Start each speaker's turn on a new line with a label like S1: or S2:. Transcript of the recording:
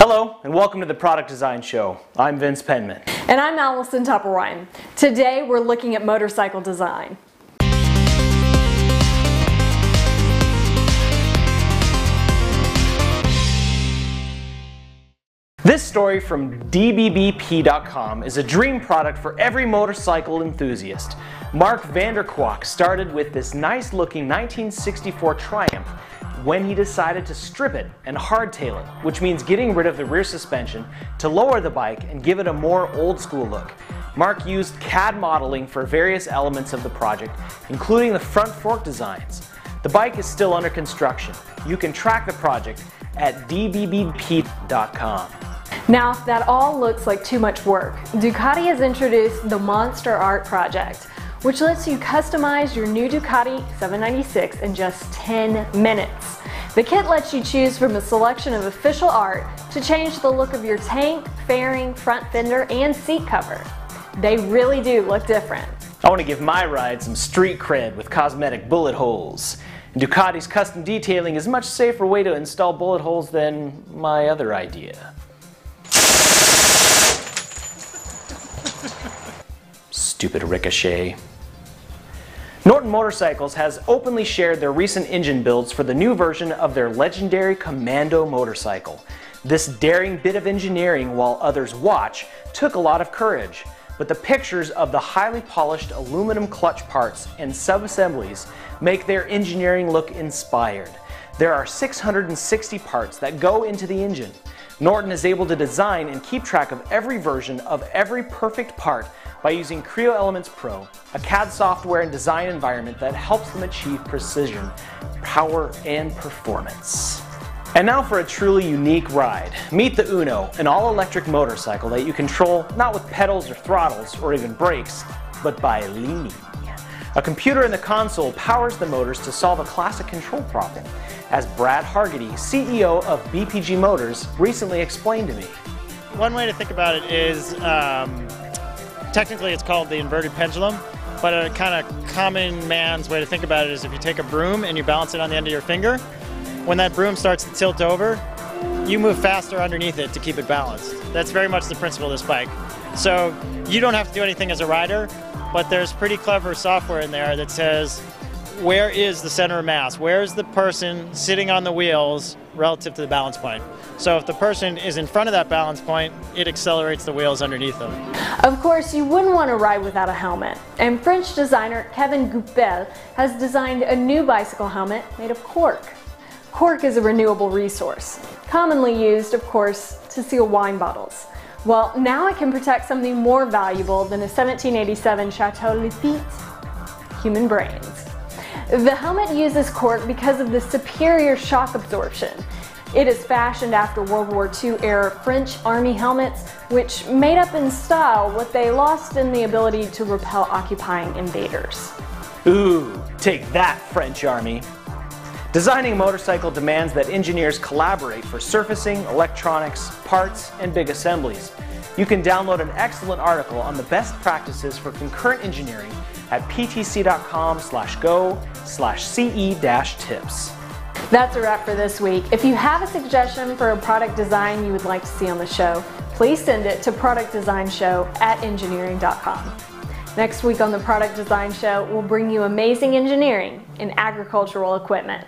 S1: Hello, and welcome to the Product Design Show. I'm Vince Penman.
S2: And I'm Allison Tuppelrein. Today we're looking at motorcycle design.
S1: This story from DBBP.com is a dream product for every motorcycle enthusiast. Mark Vanderkwak started with this nice looking 1964 Triumph when he decided to strip it and hardtail it, which means getting rid of the rear suspension to lower the bike and give it a more old school look. Mark used CAD modeling for various elements of the project, including the front fork designs. The bike is still under construction. You can track the project at dbbp.com.
S2: Now, if that all looks like too much work, Ducati has introduced the Monster Art Project, which lets you customize your new Ducati 796 in just 10 minutes. The kit lets you choose from a selection of official art to change the look of your tank, fairing, front fender, and seat cover. They really do look different.
S1: I want to give my ride some street cred with cosmetic bullet holes. Ducati's custom detailing is a much safer way to install bullet holes than my other idea. Stupid ricochet. Norton Motorcycles has openly shared their recent engine builds for the new version of their legendary Commando motorcycle. This daring bit of engineering while others watch took a lot of courage, but the pictures of the highly polished aluminum clutch parts and sub-assemblies make their engineering look inspired. There are 660 parts that go into the engine. Norton is able to design and keep track of every version of every perfect part by using Creo Elements Pro, a CAD software and design environment that helps them achieve precision, power, and performance. And now for a truly unique ride. Meet the Uno, an all-electric motorcycle that you control not with pedals or throttles or even brakes, but by leaning. A computer in the console powers the motors to solve a classic control problem, as Brad Hargitty, CEO of BPG Motors, recently explained to me.
S3: One way to think about it is um, technically it's called the inverted pendulum, but a kind of common man's way to think about it is if you take a broom and you balance it on the end of your finger, when that broom starts to tilt over, you move faster underneath it to keep it balanced. That's very much the principle of this bike. So you don't have to do anything as a rider, but there's pretty clever software in there that says where is the center of mass? Where is the person sitting on the wheels relative to the balance point? So if the person is in front of that balance point, it accelerates the wheels underneath them.
S2: Of course, you wouldn't want to ride without a helmet. And French designer Kevin Goupil has designed a new bicycle helmet made of cork. Cork is a renewable resource, commonly used, of course, to seal wine bottles. Well, now it can protect something more valuable than a 1787 Chateau Lafite, human brains. The helmet uses cork because of the superior shock absorption. It is fashioned after World War II era French army helmets, which made up in style what they lost in the ability to repel occupying invaders.
S1: Ooh, take that, French army. Designing a motorcycle demands that engineers collaborate for surfacing, electronics, parts, and big assemblies. You can download an excellent article on the best practices for concurrent engineering at ptc.com slash go slash ce-tips.
S2: That's a wrap for this week. If you have a suggestion for a product design you would like to see on the show, please send it to productdesignshow at engineering.com. Next week on the Product Design Show, we'll bring you amazing engineering in agricultural equipment.